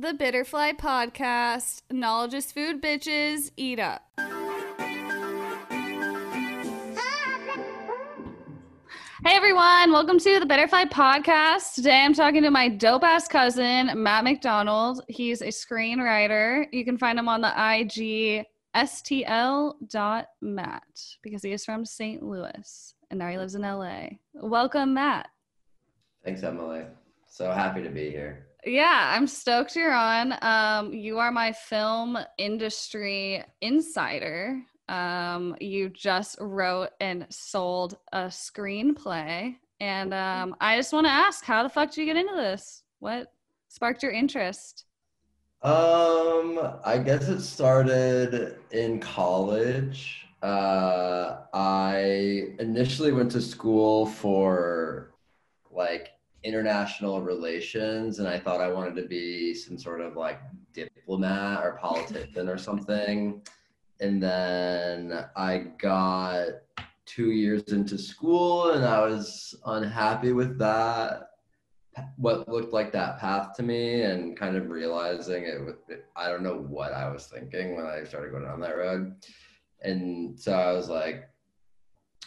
the Bitterfly Podcast. Knowledge is food, bitches. Eat up. Hey everyone, welcome to the Bitterfly Podcast. Today I'm talking to my dope ass cousin, Matt McDonald. He's a screenwriter. You can find him on the IG stl.matt because he is from St. Louis and now he lives in LA. Welcome, Matt. Thanks, Emily. So happy to be here. Yeah, I'm stoked you're on. Um, you are my film industry insider. Um, you just wrote and sold a screenplay. And um, I just want to ask, how the fuck did you get into this? What sparked your interest? Um, I guess it started in college. Uh, I initially went to school for like international relations, and I thought I wanted to be some sort of like diplomat or politician or something. And then I got two years into school, and I was unhappy with that what looked like that path to me and kind of realizing it with I don't know what I was thinking when I started going down that road. And so I was like,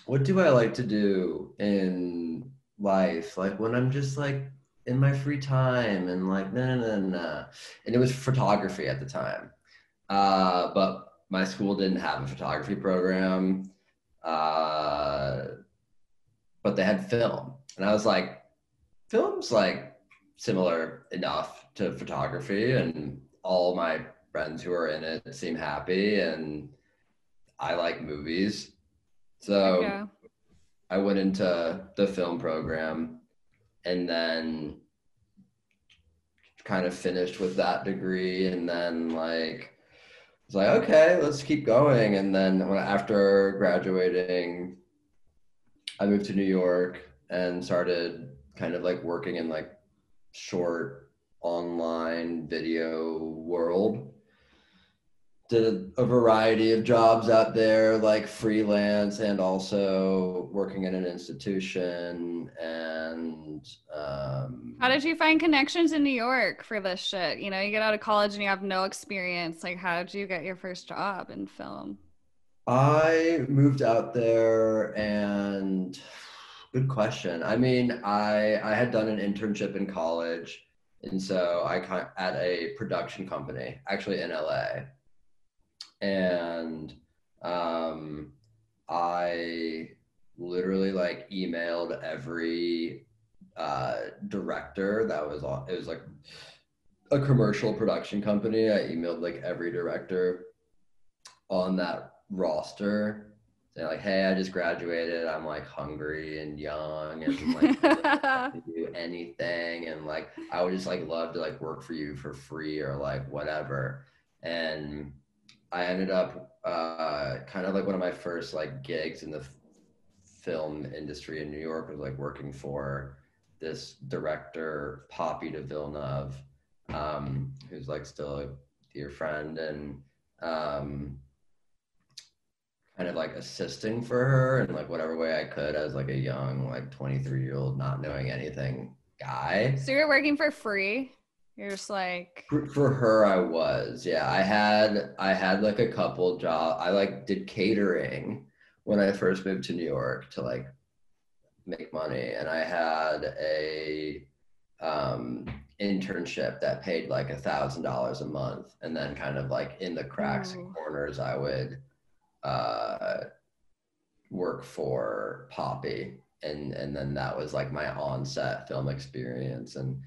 what do I like to do in life? Like when I'm just like in my free time and like no no no no. And it was photography at the time. Uh, but my school didn't have a photography program. Uh, but they had film. And I was like, film's like similar enough to photography and all my friends who are in it seem happy and I like movies. So yeah. I went into the film program and then kind of finished with that degree and then like it's like okay let's keep going. And then when after graduating i moved to new york and started kind of like working in like short online video world did a variety of jobs out there like freelance and also working in an institution and um, how did you find connections in new york for this shit? You know you get out of college and you have no experience. Like how did you get your first job in film? I moved out there and Good question. I mean, I I had done an internship in college, and so I at a production company, actually in LA, and um, I literally like emailed every uh, director that was on. It was like a commercial production company. I emailed like every director on that roster say like, "Hey, I just graduated. I'm like hungry and young and like to do anything, and like I would just like love to like work for you for free or like whatever." And I ended up uh, kind of like one of my first like gigs in the f- film industry in New York was like working for this director Poppy de Villeneuve, um, who's like still a dear friend and. Um, kind of like assisting for her in like whatever way I could as like a young, like 23 year old, not knowing anything guy. So you're working for free? You're just like for, for her, I was. Yeah, I had I had like a couple job. I like did catering when I first moved to New York to like make money, and I had a um internship that paid like a thousand dollars a month and then kind of like in the cracks and corners i would uh, work for Poppy, and and then that was like my on-set film experience, and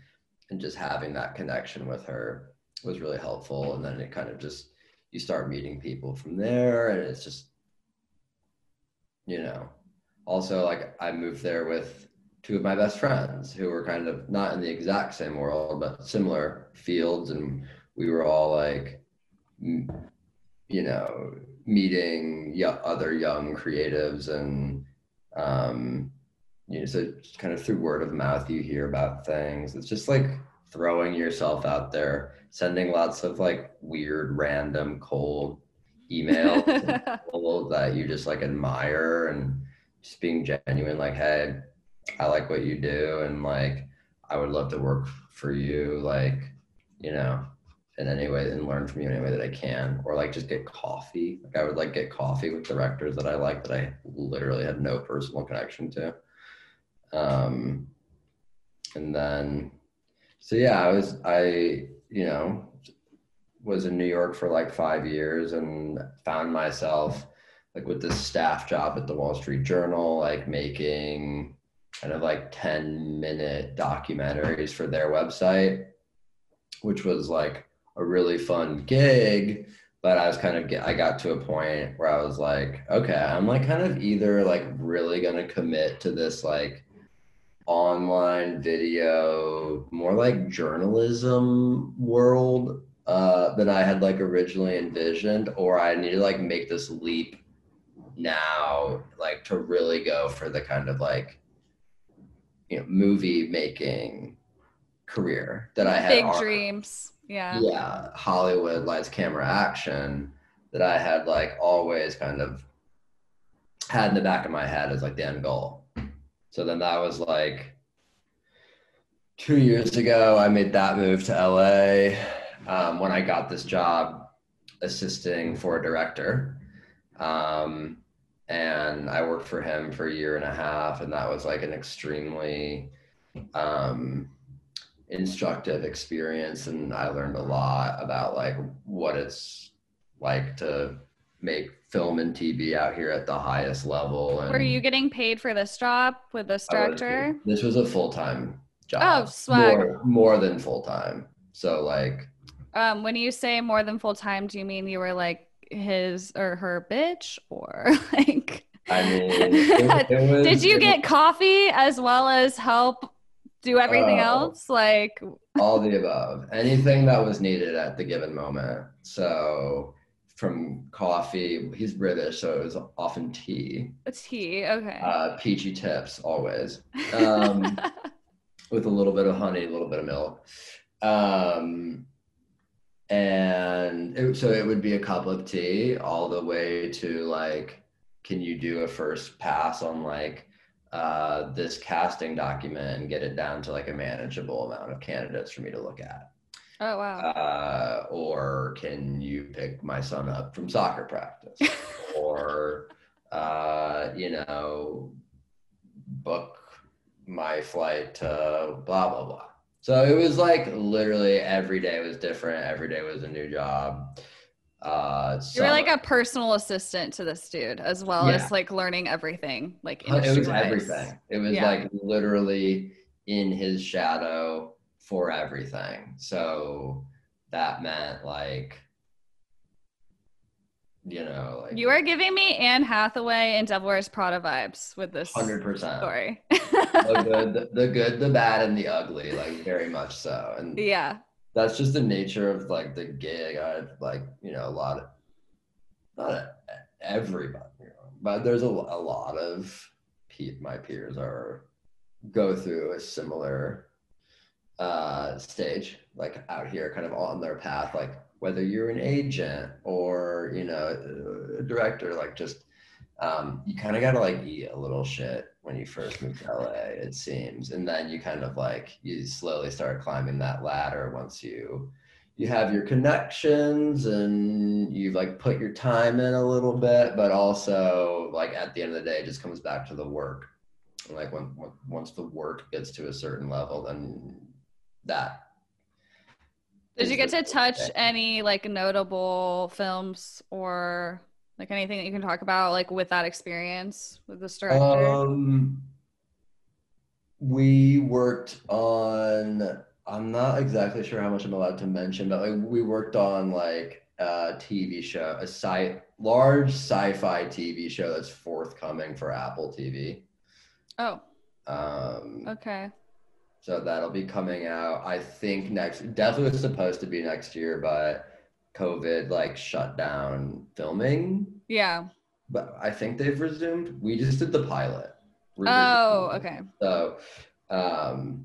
and just having that connection with her was really helpful. And then it kind of just you start meeting people from there, and it's just you know. Also, like I moved there with two of my best friends who were kind of not in the exact same world, but similar fields, and we were all like, you know, meeting other young creatives and um, you know, so kind of through word of mouth, you hear about things. It's just like throwing yourself out there, sending lots of like weird, random, cold emails that you just like admire and just being genuine, like, hey, I like what you do, and like, I would love to work for you. Like, you know, in any way and learn from you in any way that I can, or like just get coffee. Like I would like get coffee with directors that I like that I literally had no personal connection to. Um, and then, so yeah, I was, I, you know, was in New York for like five years and found myself like with this staff job at the Wall Street Journal, like making kind of like 10 minute documentaries for their website, which was like a really fun gig. But I was kind of I got to a point where I was like, okay, I'm like kind of either like really gonna commit to this like online video, more like journalism world uh, than I had like originally envisioned, or I need to like make this leap now, like to really go for the kind of like you know movie making career that I had. Big dreams. Yeah. Yeah, Hollywood lights, camera, action that I had like always kind of had in the back of my head as like the end goal. So then that was like two years ago. I made that move to LA um, when I got this job assisting for a director. Um, and I worked for him for a year and a half, and that was like an extremely um, instructive experience. And I learned a lot about like what it's like to make film and TV out here at the highest level. And Were you getting paid for this job with this director? this was a full time job. Oh, swag. More, more than full time. So like Um, when you say more than full time, do you mean you were like his or her bitch or like I mean, it, it was, did you get coffee as well as help do everything Oh. else? Like all the above? Anything that was needed at the given moment. So from coffee, he's British, so it was often tea. A tea. Okay. Uh, PG Tips always, um, with a little bit of honey, a little bit of milk. Um, and it, so it would be a cup of tea all the way to like can you do a first pass on like uh, this casting document and get it down to like a manageable amount of candidates for me to look at oh wow. uh, or can you pick my son up from soccer practice? Or uh, you know book my flight to blah blah blah. So it was like literally every day was different. Every day was a new job. Uh you were like a personal assistant to this dude as well Yeah. as like learning everything like it was everything. It was Yeah. like literally in his shadow for everything so that meant like you know like You are giving me Anne Hathaway and Devil Wears Prada vibes with this 100% story. the good the, the good the bad and the ugly like very much so and yeah. that's just the nature of like the gig I've like you know a lot of not everybody you know, but there's a, a lot of pe- my peers are go through a similar uh stage like out here kind of on their path like whether you're an agent or you know a director like just um you kind of got to like eat a little shit when you first move to LA it seems. And then you kind of like you slowly start climbing that ladder once you you have your connections and you like put your time in a little bit but also like at the end of the day it just comes back to the work. Like when, when once the work gets to a certain level then that Did you get to touch thing. any like notable films or like anything that you can talk about like with that experience with this director? Um, we worked on. I'm not exactly sure how much I'm allowed to mention, but like we worked on like a TV show, a sci large sci-fi TV show that's forthcoming for Apple TV. oh, Um, okay. So that'll be coming out. I think next. Definitely was supposed to be next year, but COVID like shut down filming. Yeah. But I think they've resumed. We just did the pilot. Oh, okay. So, um,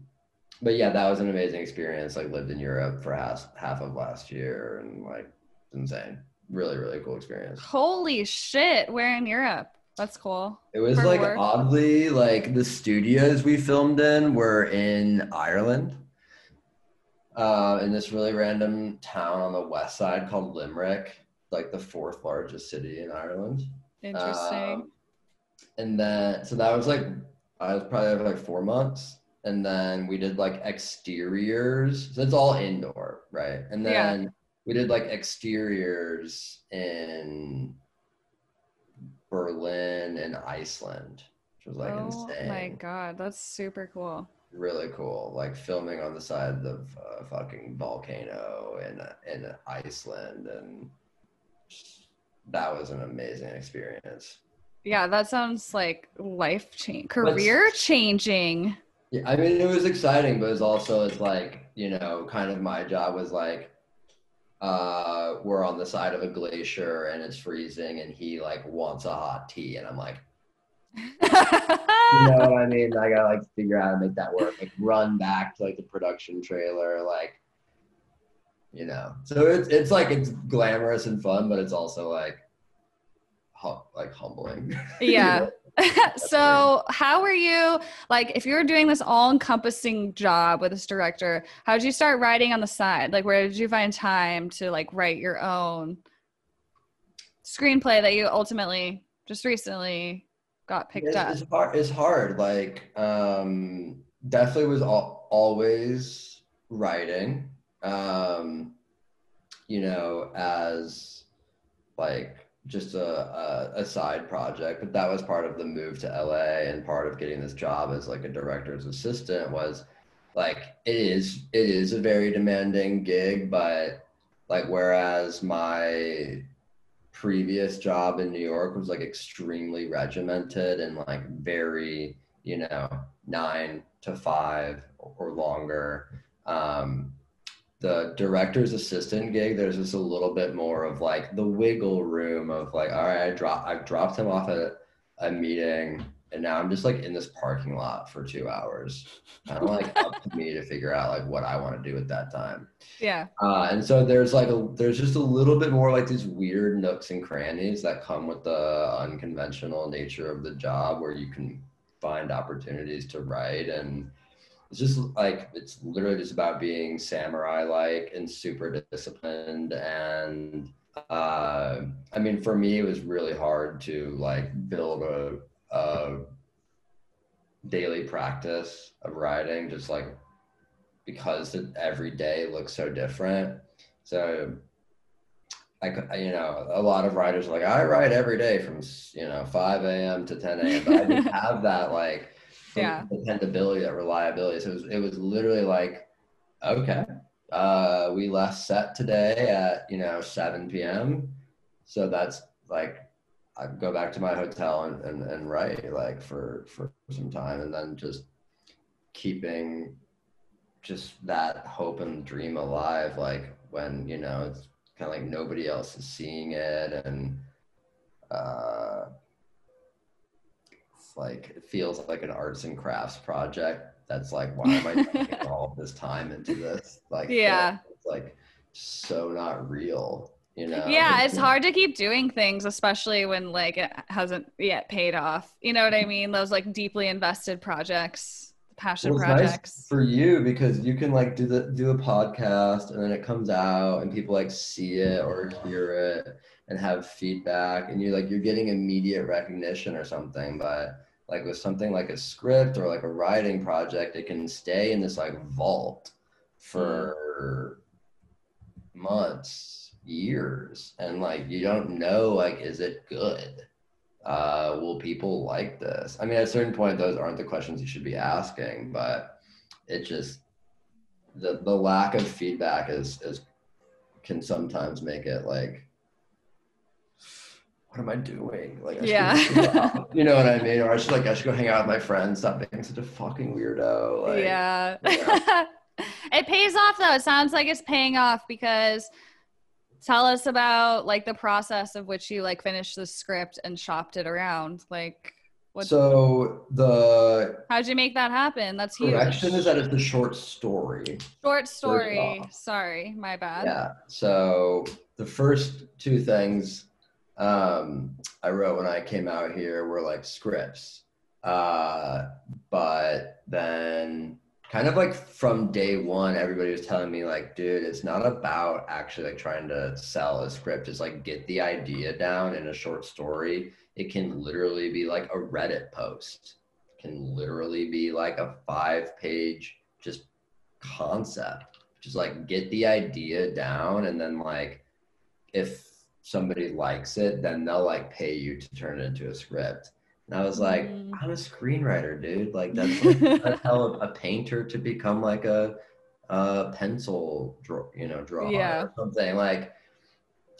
but yeah, that was an amazing experience. Like lived in Europe for half half of last year, and like it's insane. Really, really cool experience. Holy shit. We're in Europe. That's cool. It was For like work? oddly like the studios we filmed in were in Ireland. uh, in this really random town on the west side called Limerick, like the fourth largest city in Ireland. Interesting. Um, and then, so that was like, I was probably there like four months. And then we did like exteriors. So it's all indoor, right? And Yeah. then we did like exteriors in Berlin and Iceland, which was like oh insane. Oh my god, that's super cool. Really cool. Like filming on the side of a fucking volcano in in Iceland, and that was an amazing experience. Yeah, that sounds like life change, career changing. Yeah, I mean, it was exciting, but it's also it's like you know, kind of my job was like, uh, we're on the side of a glacier and it's freezing, and he like wants a hot tea, and I'm like, you know what I mean? I gotta like figure out how to make that work. Like run back to like the production trailer, like you know. So it's it's like it's glamorous and fun, but it's also like hum- like humbling. Yeah. so how were you like if you were doing this all-encompassing job with this director how did you start writing on the side like where did you find time to like write your own screenplay that you ultimately just recently got picked it's, up It's hard. It's hard. Like, um, definitely was al- always writing. Um, you know, as like just a, a a side project, but that was part of the move to LA and part of getting this job as like a director's assistant was like it is it is a very demanding gig, but like whereas my previous job in New York was like extremely regimented and like very, you know, nine to five or longer. Um, the director's assistant gig, there's just a little bit more of like the wiggle room of like, all right, I drop, I've dropped him off at a meeting and now I'm just like in this parking lot for two hours. Kind of like up to me to figure out like what I want to do at that time. yeah Uh, and so there's like a there's just a little bit more like these weird nooks and crannies that come with the unconventional nature of the job where you can find opportunities to write and it's just like it's literally just about being samurai like and super disciplined and uh, I mean for me it was really hard to like build a, a daily practice of writing just like because every day looks so different. So, I, you know, a lot of writers are like, I write every day from, you know, 5 a.m. to 10 a.m. But I didn't have that like Yeah. dependability, that reliability. So it was, it was literally like, okay, uh, we left set today at, you know, 7 p.m. So that's like, I go back to my hotel and, and, and write like for, for some time and then just keeping just that hope and dream alive like when you know it's kind of like nobody else is seeing it and uh it's like it feels like an arts and crafts project that's like why am i putting all this time into this? Like Yeah. it's like so not real you know? Yeah it's hard to keep doing things especially when like it hasn't yet paid off. You know what i mean? Those like deeply invested projects passion Well, it's nice projects. for you because you can like do the do a podcast and then it comes out and people like see it or hear it and have feedback and you're like you're getting immediate recognition or something but like with something like a script or like a writing project it can stay in this like vault for months years and like you don't know like is it good uh, will people like this? I mean, at a certain point, those aren't the questions you should be asking, but it just the the lack of feedback is is can sometimes make it like, what am I doing? Like, I Yeah. you know what I mean? Or I should like I should go hang out with my friends. Stop being such a fucking weirdo. Like, yeah. yeah. it pays off though. It sounds like it's paying off because tell us about like the process of which you like finished the script and shopped it around. Like what So the how'd you make that happen? That's huge. correction is that it's a short story. Short story. Sorry, my bad. Yeah. So the first two things um, I wrote when I came out here were like scripts. Uh, but then kind of like from day one, everybody was telling me like, dude, it's not about actually like trying to sell a script. It's like get the idea down in a short story. It can literally be like a Reddit post. It can literally be like a five page just concept. Just like get the idea down and then like if somebody likes it, then they'll like pay you to turn it into a script. And I was like, mm. I'm a screenwriter, dude. Like that's like, tell a, a, painter to become like a, a pencil draw, you know, drawer yeah. or something like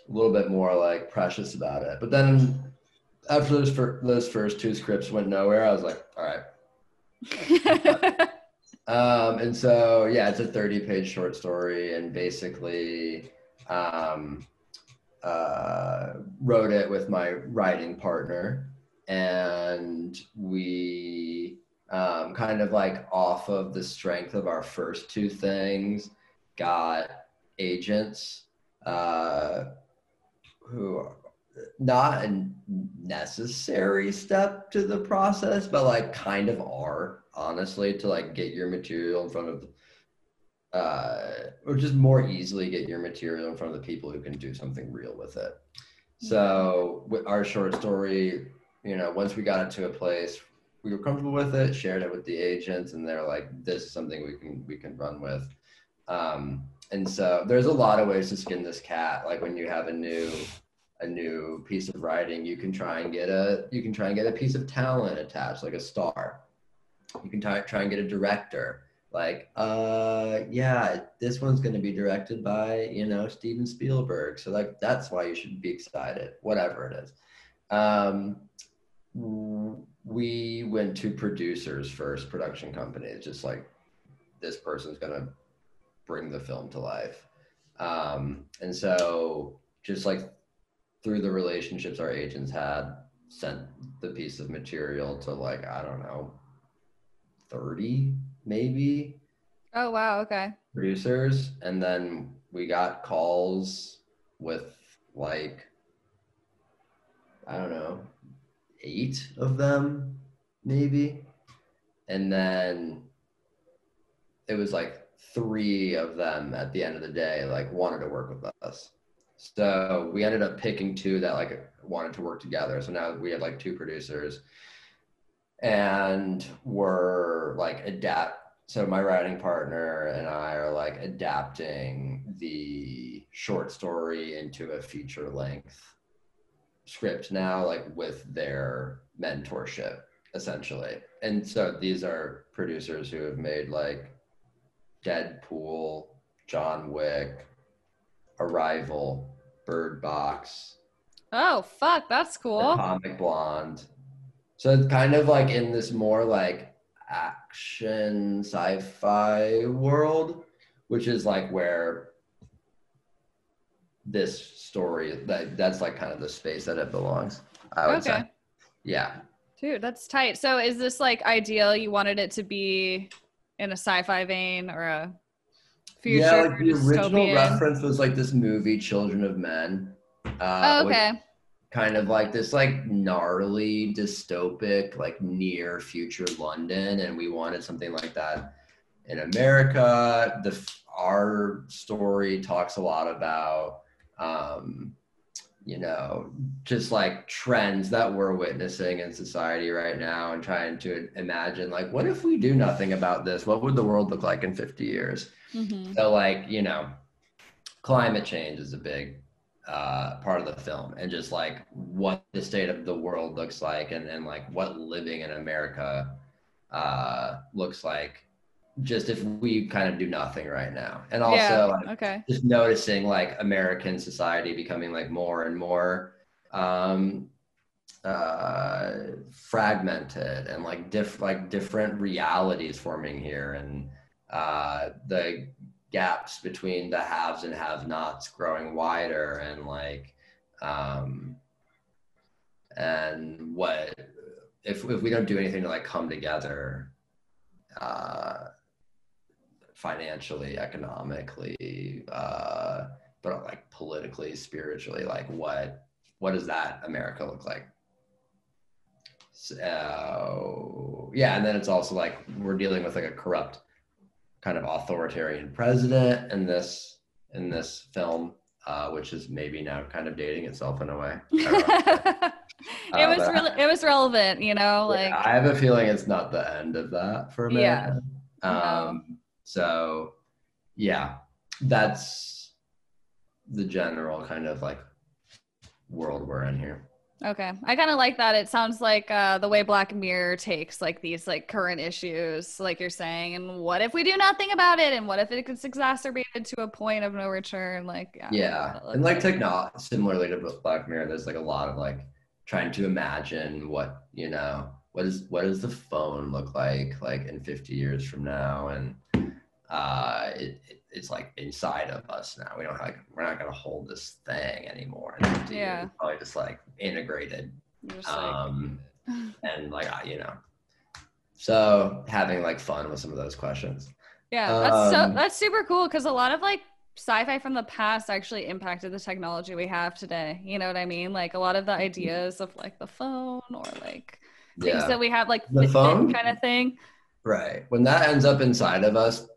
a little bit more like precious about it. But then after those fir- those first two scripts went nowhere, I was like, all right. um, and so yeah, it's a 30 page short story, and basically, um, uh, wrote it with my writing partner. And we um, kind of like off of the strength of our first two things got agents uh, who not a necessary step to the process but like kind of are honestly to like get your material in front of uh, or just more easily get your material in front of the people who can do something real with it so with our short story you know, once we got it to a place we were comfortable with it, shared it with the agents, and they're like, "This is something we can we can run with." Um, and so there's a lot of ways to skin this cat. Like when you have a new a new piece of writing, you can try and get a you can try and get a piece of talent attached, like a star. You can try try and get a director. Like, uh, yeah, this one's going to be directed by you know Steven Spielberg, so like that's why you should be excited. Whatever it is. Um, we went to producers first, production companies, just like this person's gonna bring the film to life. Um, and so just like through the relationships our agents had, sent the piece of material to like, I don't know, 30 maybe. Oh wow, okay. Producers. And then we got calls with like I don't know, eight of them, maybe. And then it was like three of them at the end of the day, like wanted to work with us. So we ended up picking two that like wanted to work together. So now we have like two producers and we're like adapt. So my writing partner and I are like adapting the short story into a feature length script now, like with their mentorship, essentially. And so these are producers who have made like Deadpool, John Wick, Arrival, Bird Box. Oh, fuck, that's cool. Atomic Blonde. So it's kind of like in this more like action sci-fi world, which is like where this story that that's like kind of the space that it belongs i would okay. say yeah. Dude that's tight. So is this like ideal? You wanted it to be in a sci-fi vein or a future yeah like the original reference was like this movie children of men uh, oh, okay kind of like this like gnarly dystopic like near future london and we wanted something like that in america the our story talks a lot about um, you know, just like trends that we're witnessing in society right now and trying to imagine like, what if we do nothing about this? What would the world look like in 50 years? Mm-hmm. So, like, you know, climate change is a big uh, part of the film and just like what the state of the world looks like and, and like what living in America uh, looks like just if we kind of do nothing right now and also yeah, like, okay. just noticing like american society becoming like more and more um uh fragmented and like diff like different realities forming here and uh the gaps between the haves and have nots growing wider and like um and what if if we don't do anything to like come together uh financially, economically, uh, but like politically, spiritually, like what what does that America look like? So yeah, and then it's also like we're dealing with like a corrupt kind of authoritarian president in this in this film, uh, which is maybe now kind of dating itself in a way. it uh, was really it was relevant, you know. Like I have a feeling it's not the end of that for America. Yeah. Um, no. So, yeah, that's the general kind of like world we're in here. Okay. I kind of like that. It sounds like uh, the way Black Mirror takes like these like current issues, like you're saying, and what if we do nothing about it? And what if it gets exacerbated to a point of no return? Like, yeah. Yeah. And like technology, similarly to Black Mirror, there's like a lot of like trying to imagine what, you know, what is, what does the phone look like, like in 50 years from now? And uh, it, it it's like inside of us now. We don't like we're not gonna hold this thing anymore. yeah, it's probably just like integrated. Just um, like... and like you know, so having like fun with some of those questions. Yeah, that's um, so that's super cool because a lot of like sci-fi from the past actually impacted the technology we have today. You know what I mean? Like a lot of the ideas of like the phone or like things yeah. that we have like the phone kind of thing. Right. When that ends up inside of us,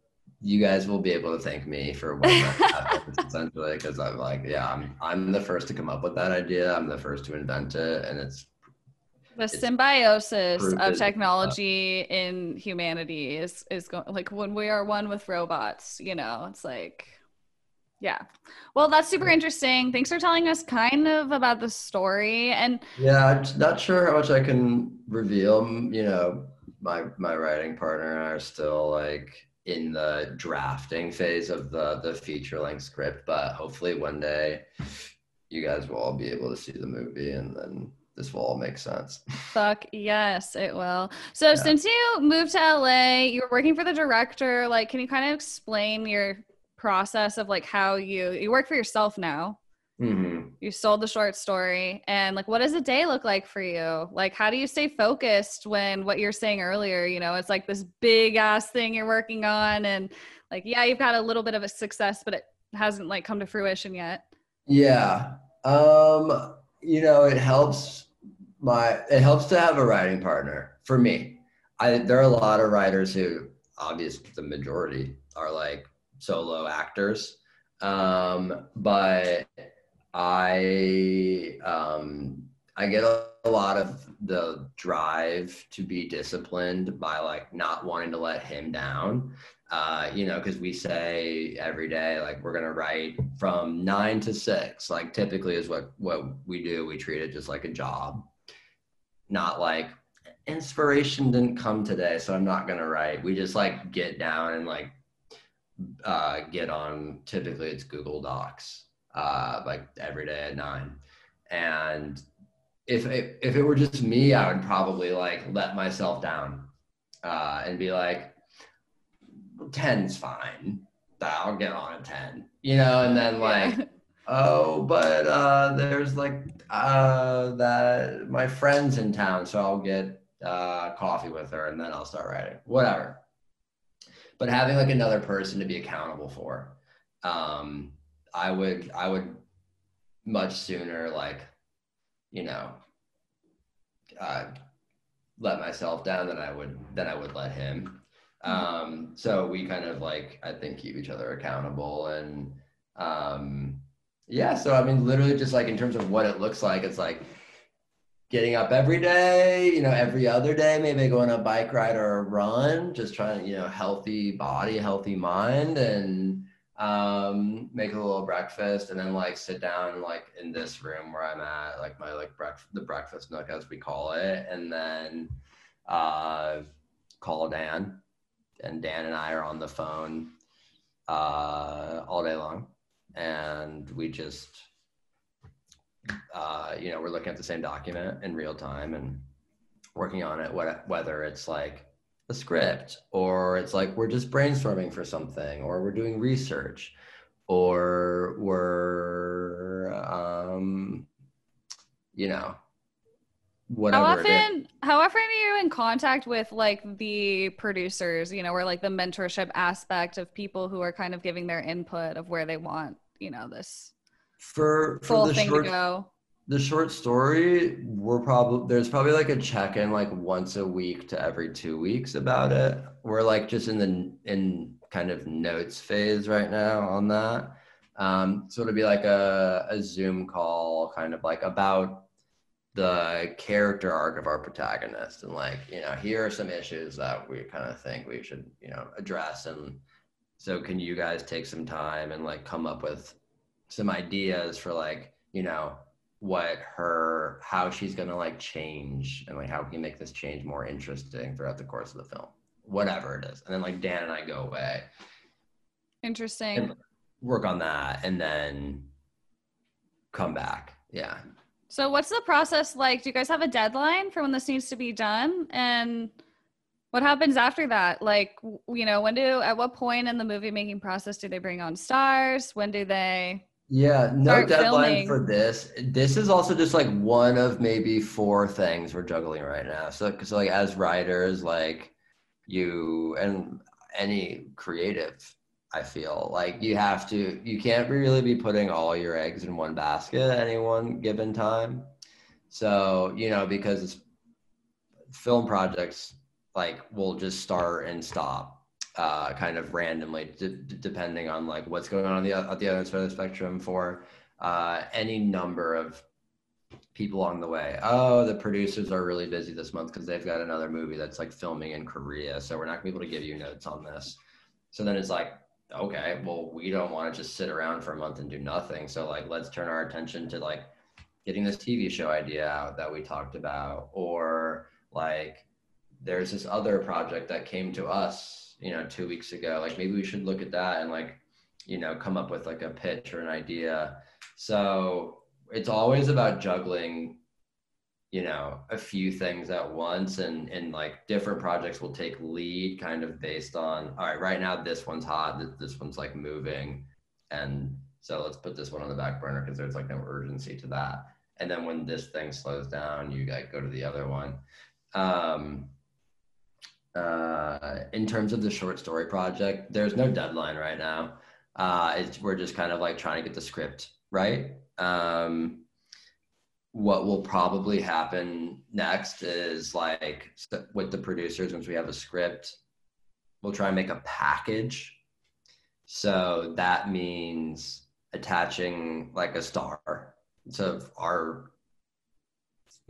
you guys will be able to thank me for happens essentially because i'm like yeah I'm, I'm the first to come up with that idea. I'm the first to invent it and it's the it's symbiosis of technology in humanity is is going like when we are one with robots you know it's like yeah. Well that's super interesting. Thanks for telling us kind of about the story and yeah i'm not sure how much i can reveal. You know my my writing partner and i are still like in the drafting phase of the the feature length script, but hopefully one day you guys will all be able to see the movie and then this will all make sense. Fuck yes, it will. So yeah. since you moved to LA, you were working for the director. Like, can you kind of explain your process of like how you you work for yourself now? Mm-hmm. You sold the short story. And like, what does a day look like for you? Like, how do you stay focused when what you're saying earlier, you know, it's like this big ass thing you're working on. And like, yeah, you've got a little bit of a success, but it hasn't like come to fruition yet. Yeah. Um, you know, it helps my, it helps to have a writing partner for me. I, there are a lot of writers who obviously the majority are like solo actors. Um, but I um, I get a, a, lot of the drive to be disciplined by like not wanting to let him down. Uh, you know, because we say every day like we're gonna write from nine to six. Like typically is what what we do. We treat it just like a job, not like inspiration didn't come today, so I'm not gonna write. We just like get down and like uh, get on. Typically, it's Google Docs uh, like every day at nine. And if it, if it were just me, I would probably like let myself down uh, and be like, 10's fine. I'll get on a 10, you know, and then like, yeah. oh, but uh, there's like uh, that my friend's in town, so I'll get uh, coffee with her and then I'll start writing, whatever. But having like another person to be accountable for, um, I would I would much sooner like you know uh, let myself down than I would than I would let him. Mm-hmm. Um, so we kind of like I think keep each other accountable and um, yeah. So I mean, literally just like in terms of what it looks like, it's like getting up every day, you know, every other day, maybe going on a bike ride or a run, just trying, to you know, healthy body, healthy mind, and um, make a little breakfast, and then like sit down like in this room where I'm at, like my like breakfast the breakfast nook as we call it, and then uh, call Dan, and Dan and I are on the phone uh, all day long, and we just uh, you know we're looking at the same document in real time and working on it. What whether it's like a script or it's like we're just brainstorming for something or we're doing research or we're um you know whatever how often how often are you in contact with like the producers you know or like the mentorship aspect of people who are kind of giving their input of where they want you know this for, for full thing short, to go the short story, we're probably there's probably like a check-in like once a week to every two weeks about it. We're like just in the in kind of notes phase right now on that. Um, so it'll be like a, a Zoom call, kind of like about the character arc of our protagonist, and like you know, here are some issues that we kind of think we should you know address, and so can you guys take some time and like come up with some ideas for like you know what her how she's gonna like change and like how we can make this change more interesting throughout the course of the film whatever it is and then like dan and i go away Interesting. work on that and then come back yeah So what's the process like? Do you guys have a deadline for when this needs to be done? And what happens after that? Like, you know, when do at what point in the movie making process do they bring on stars? When do they yeah no deadline filming. for this. This is also just like one of maybe four things we're juggling right now. So because like as writers like you and any creative i feel like you have to you can't really be putting all your eggs in one basket at any one given time. So you know because film projects like will just start and stop uh, kind of randomly d- depending on like what's going on on the, at the other side of the spectrum for uh, any number of people along the way. Oh, the producers are really busy this month because they've got another movie that's like filming in Korea, so we're not gonna be able to give you notes on this. So then it's like, okay, well, we don't want to just sit around for a month and do nothing. So like, let's turn our attention to like getting this TV show idea out that we talked about, or like there's this other project that came to us, you know, two weeks ago. Like maybe we should look at that and like, you know, come up with like a pitch or an idea. So it's always about juggling you know a few things at once and and like different projects will take lead kind of based on all right right now this one's hot this, one's like moving and so let's put this one on the back burner because there's like no urgency to that and then when this thing slows down you like go to the other one um uh in terms of the short story project there's no deadline right now. Uh we're just kind of like trying to get the script right. Um what will probably happen next is like with the producers once we have a script we'll try and make a package. So that means attaching like a star so our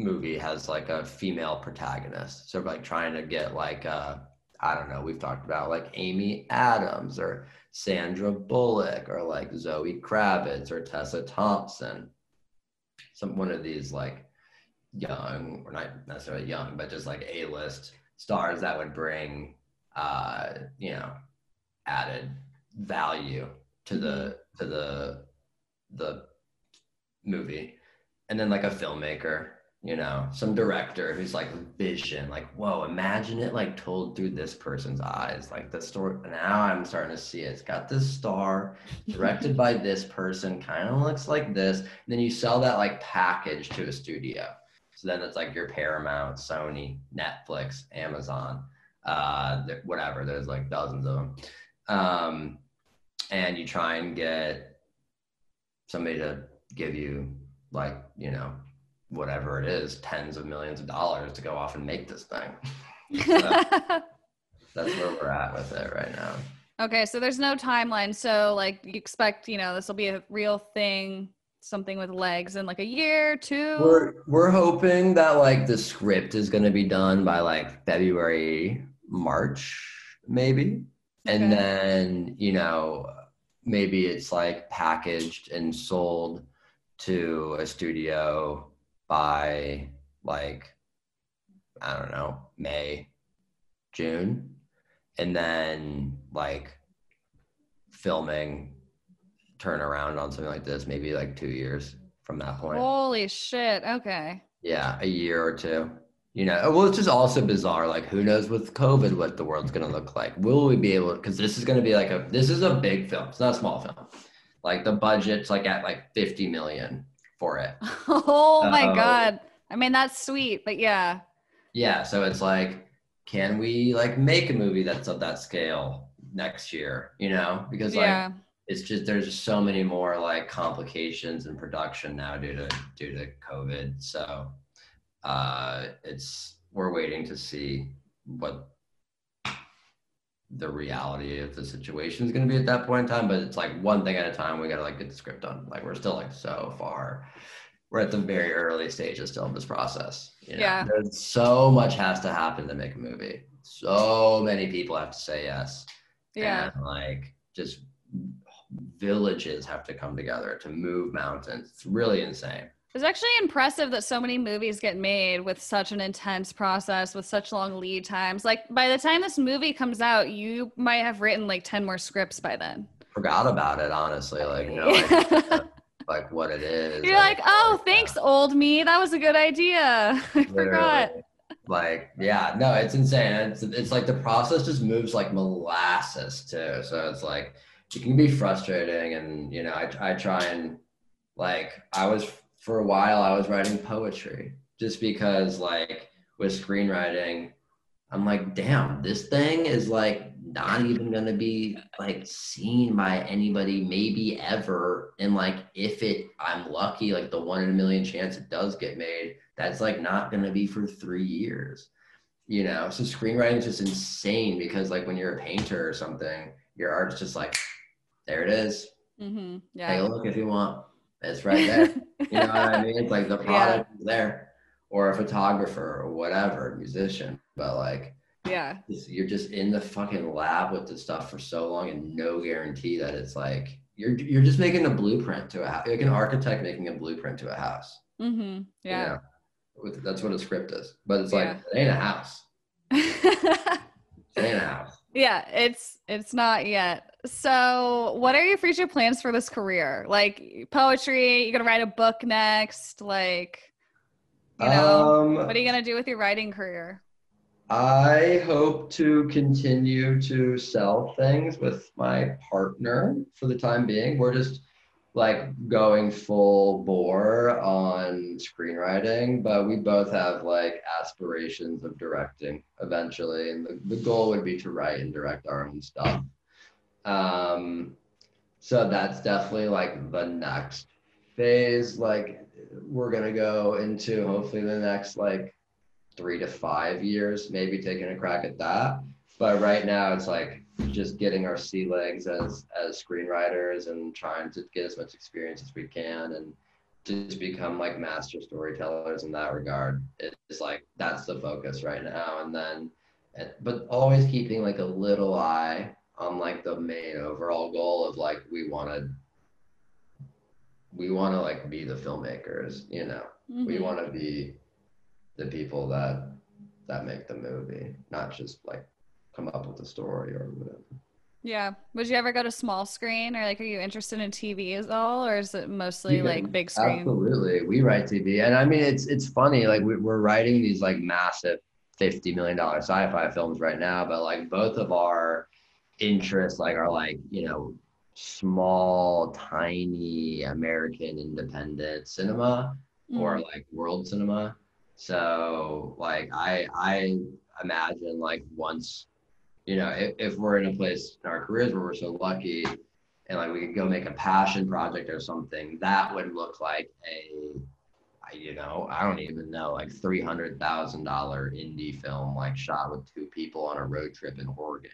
movie has like a female protagonist. So like trying to get like uh i don't know we've talked about like amy adams or sandra bullock or like zoe kravitz or tessa thompson. Some one of these like young or not necessarily young but just like a-list stars that would bring uh you know added value to the to the the movie. And then like a filmmaker you know some director who's like vision like whoa imagine it like told through this person's eyes like the story now i'm starting to see it. It's got this star directed by this person kind of looks like this and then you sell that like package to a studio. So then it's like your paramount sony netflix amazon uh whatever there's like dozens of them um and you try and get somebody to give you like you know whatever it is tens of millions of dollars to go off and make this thing So that's where we're at with it right now okay, so there's no timeline. So like you expect, you know, this will be a real thing, something with legs in like a year, two. We're we're hoping that like the script is going to be done by like February, March, maybe, and then you know maybe it's like packaged and sold to a studio by like I don't know May, June, and then like filming turn around on something like this maybe like two years from that point. Holy shit. Okay. Yeah, a year or two. You know, well, it's just also bizarre. Like, who knows with COVID what the world's gonna look like? Will we be able? Because this is gonna be like a this is a big film. It's not a small film. Like the budget's like at like fifty million for it. Oh my god. I mean, that's sweet, but yeah. Yeah, so it's like, can we like make a movie that's of that scale next year? You know, because like yeah. it's just there's just so many more like complications in production now due to due to COVID. So uh, it's we're waiting to see what the reality of the situation is going to be at that point in time. But it's like one thing at a time. We got to like get the script done. Like we're still like so far. We're at the very early stages still of this process. You know? Yeah. There's so much has to happen to make a movie. So many people have to say yes. Yeah. And like just villages have to come together to move mountains. It's really insane. It's actually impressive that so many movies get made with such an intense process, with such long lead times. Like by the time this movie comes out, you might have written like 10 more scripts by then. Forgot about it, honestly. Like, no idea, like what it is. You're like, oh, thanks, old me. That was a good idea. I forgot. Like, yeah, no, it's insane. It's it's like the process just moves like molasses too. So it's like it can be frustrating, and you know, I I try and like I was for a while I was writing poetry just because like with screenwriting, I'm like, damn, this thing is like not even gonna be like seen by anybody maybe ever and like if it i'm lucky like the one in a million chance it does get made that's like not gonna be for three years you know so screenwriting is just insane because like when you're a painter or something your art's just like there it is Mm-hmm. take Yeah. a look if you want it's right there you know what i mean it's like the product is there or a photographer or whatever musician but like yeah. you're just in the fucking lab with the stuff for so long and no guarantee that it's like you're you're just making a blueprint to a house like an architect making a blueprint to a house Mm-hmm. you Yeah. know? With- that's what a script is but it's like Yeah. it ain't a house it ain't a house yeah, it's it's not yet. So, what are your future plans for this career? Like poetry, you're gonna write a book next? Like, you know, um what are you gonna do with your writing career? I hope to continue to sell things with my partner for the time being. We're just like going full bore on screenwriting, but we both have like aspirations of directing eventually. And the, the goal would be to write and direct our own stuff. Um, so that's definitely like the next phase. Like we're gonna go into hopefully the next like three to five years, maybe taking a crack at that. But right now, it's like just getting our sea legs as as screenwriters and trying to get as much experience as we can and just become like master storytellers in that regard. It's like that's the focus right now. And then, but always keeping like a little eye on like the main overall goal of like we want to we want to like be the filmmakers, you know we Mhm. want to be the people that that make the movie not just like come up with a story or whatever Yeah. Would you ever go to small screen, or like, are you interested in TV at all, or is it mostly Yeah, like big screen? absolutely we write tv and i mean it's it's funny like we, we're writing these like massive 50 million dollar sci-fi films right now but like both of our interests like are like you know small tiny american independent cinema or Mhm. like world cinema. So like I I imagine like once, you know, if, if we're in a place in our careers where we're so lucky and like we could go make a passion project or something, that would look like a I- you know, I don't even know, like three hundred thousand dollar indie film like shot with two people on a road trip in Oregon.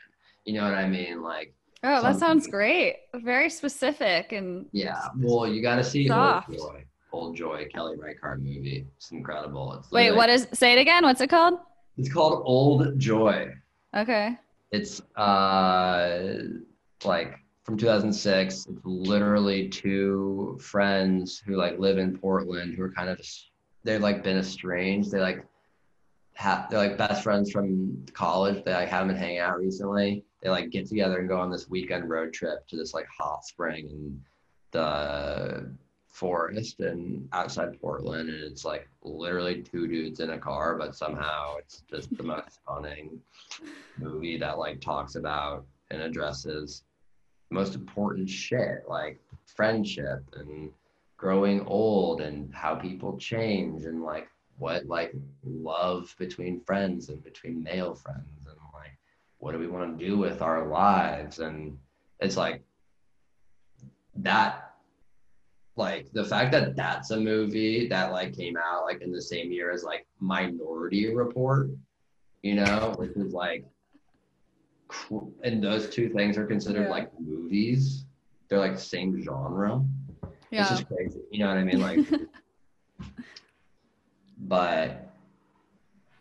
You know what I mean? Like Oh, that sounds something. great. Very specific and yeah, well you gotta see Soft. Old Joy. Old Joy, Kelly Reichardt movie. It's incredible. It's wait, what is? Say it again. What's it called? It's called Old Joy. Okay. It's uh like from 2006. It's literally two friends who like live in Portland who are kind of they've like been estranged. They like have they're like best friends from college. They like haven't been hanging out recently. They like get together and go on this weekend road trip to this like hot spring in the forest and outside Portland, and it's like literally two dudes in a car, but somehow it's just the most stunning movie that like talks about and addresses the most important shit like friendship and growing old and how people change and like what like love between friends and between male friends. and what do we want to do with our lives and it's like that like the fact that that's a movie that like came out like in the same year as like Minority Report, you know, which is like, and those two things are considered Yeah. like movies. They're like the same genre. yeah. It's just crazy. You know what I mean? Like, but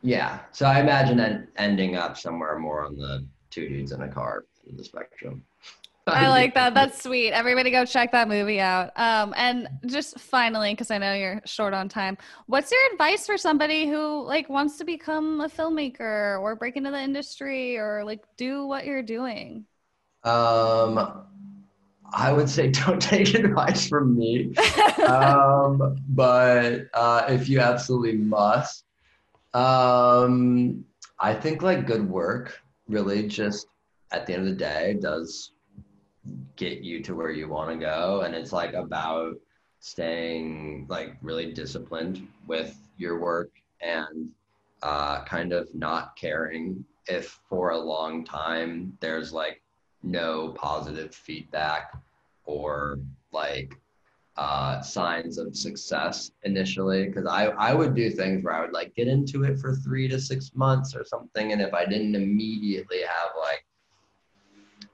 yeah. So I imagine that ending up somewhere more on the two dudes in a car the spectrum. I like that. That's sweet. Everybody go check that movie out. Um, and just finally, because I know you're short on time, what's your advice for somebody who like wants to become a filmmaker or break into the industry or like do what you're doing? Um, I would say don't take advice from me. um, but uh, if you absolutely must, um, I think like good work really just at the end of the day does get you to where you want to go, and it's like about staying like really disciplined with your work and uh, kind of not caring if for a long time there's like no positive feedback or like uh, signs of success initially because I, I would do things where I would like get into it for three to six months or something and if I didn't immediately have like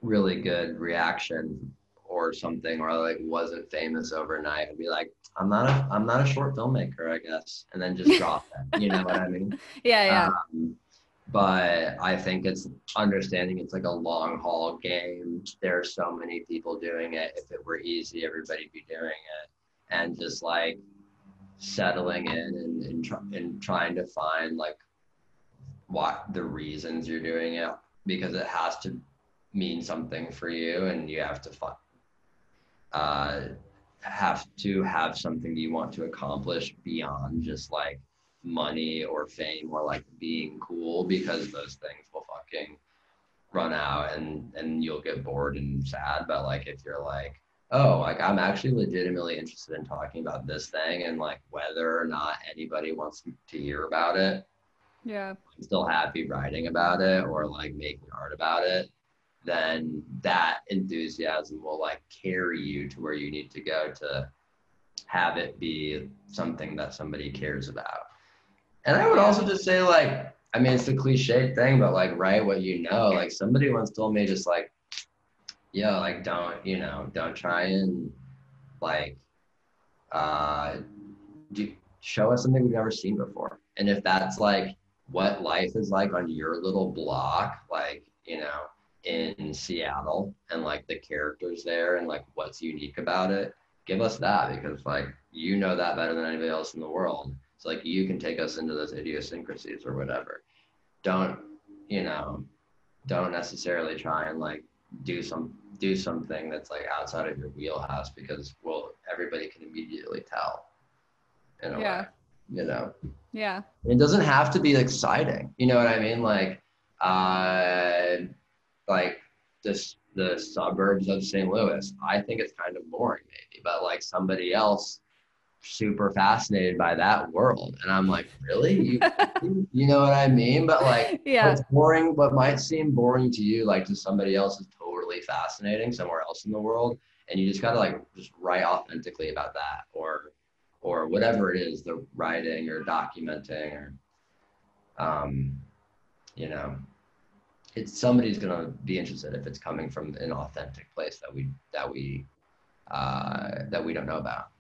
really good reaction or something or like wasn't famous overnight I'd be like I'm not a I'm not a short filmmaker I guess and then just drop it you know what I mean yeah, yeah. um, but I think it's understanding it's like a long haul game. There are so many people doing it. If it were easy, everybody'd be doing it. And just like settling in and, and, try, and trying to find like what the reasons you're doing it because it has to mean something for you and you have to find uh, have to have something you want to accomplish beyond just like money or fame or like being cool because those things will fucking run out and and you'll get bored and sad but like if you're like oh like i'm actually legitimately interested in talking about this thing and like whether or not anybody wants to hear about it yeah. i'm still happy writing about it or like making art about it then that enthusiasm will like carry you to where you need to go to have it be something that somebody cares about and I would also just say, like, I mean, it's the cliche thing, but like, write what you know. Like, somebody once told me, just like, yo, like, don't, you know, don't try and like, uh, do, show us something we've never seen before. And if that's like what life is like on your little block, like, you know, in Seattle and like the characters there and like what's unique about it, give us that because like you know that better than anybody else in the world. It's like you can take us into those idiosyncrasies or whatever. Don't, you know, don't necessarily try and like do some do something that's like outside of your wheelhouse because well everybody can immediately tell. Yeah. way, you know. Yeah. It doesn't have to be exciting. You know what I mean? Like, uh, like this the suburbs of St. Louis. I think it's kind of boring, maybe, but like somebody else super fascinated by that world, and I'm like, really? You, you know what I mean? But like, Yeah. what's boring? What might seem boring to you, like to somebody else, is totally fascinating somewhere else in the world, and you just gotta like just write authentically about that, or or whatever it is, the writing or documenting or um, you know, it's somebody's gonna be interested if it's coming from an authentic place that we that we uh, that we don't know about.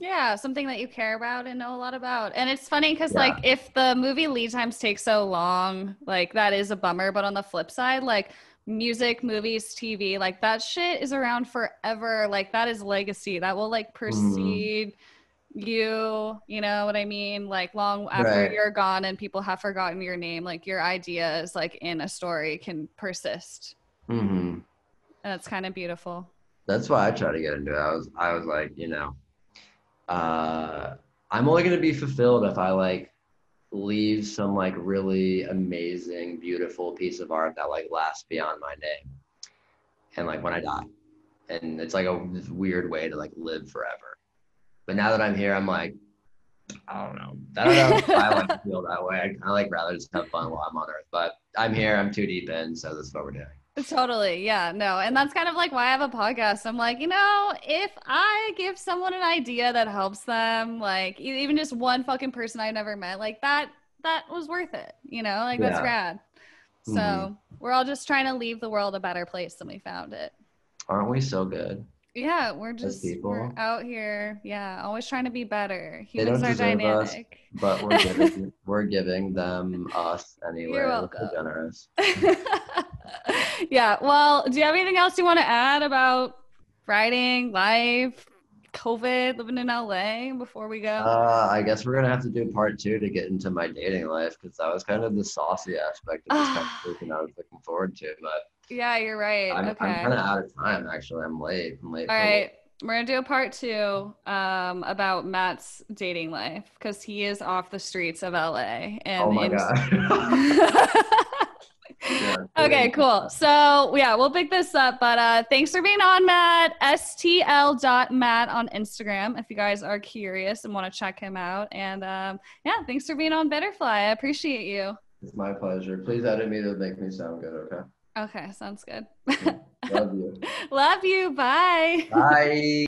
Yeah, something that you care about and know a lot about. And it's funny because, Yeah. like, if the movie lead times take so long, like, that is a bummer. But on the flip side, like, music, movies, TV, like, that shit is around forever. Like, that is legacy that will, like, precede you. You know what I mean? Like, long after Right. you're gone and people have forgotten your name, like, your ideas, like, in a story can persist. Mm-hmm. And it's kind of beautiful. That's why I try to get into it. I was I was like, you know, uh, I'm only gonna be fulfilled if I like leave some like really amazing, beautiful piece of art that like lasts beyond my name, and like when I die, and it's like a weird way to like live forever. But now that I'm here, I'm like, I don't know. I don't know I like to feel that way. I of like rather just have fun while I'm on Earth. But I'm here. I'm too deep in, so this is what we're doing. Totally. Yeah. No. And that's kind of like why I have a podcast. I'm like, you know, if I give someone an idea that helps them, like even just one fucking person I've never met, like that, that was worth it. You know, like that's Yeah. rad. So Mhm. we're all just trying to leave the world a better place than we found it. Aren't we so good? Yeah, we're just we're people. out here. Yeah, always trying to be better. They Humans don't are deserve us. dynamic. But we're giving, we're giving them us anyway. You're welcome. generous. yeah. Well, do you have anything else you want to add about writing, life, COVID, living in LA before we go? Uh, I guess we're gonna have to do part two to get into my dating life because that was kind of the saucy aspect of this conversation I was looking forward to. But yeah, you're right. I'm, okay. I'm kind of out of time actually. I'm late. I'm late. All for. We're gonna do a part two um, about Matt's dating life because he is off the streets of LA. And Oh my in- god. Yeah, okay, cool. So yeah, we'll pick this up. But uh thanks for being on, Matt. STL.Matt on Instagram if you guys are curious and want to check him out. And um, yeah, thanks for being on Betterfly. I appreciate you. It's my pleasure. Please edit me to make me sound good. Okay. Okay, sounds good. Love you. Love you. Bye. Bye.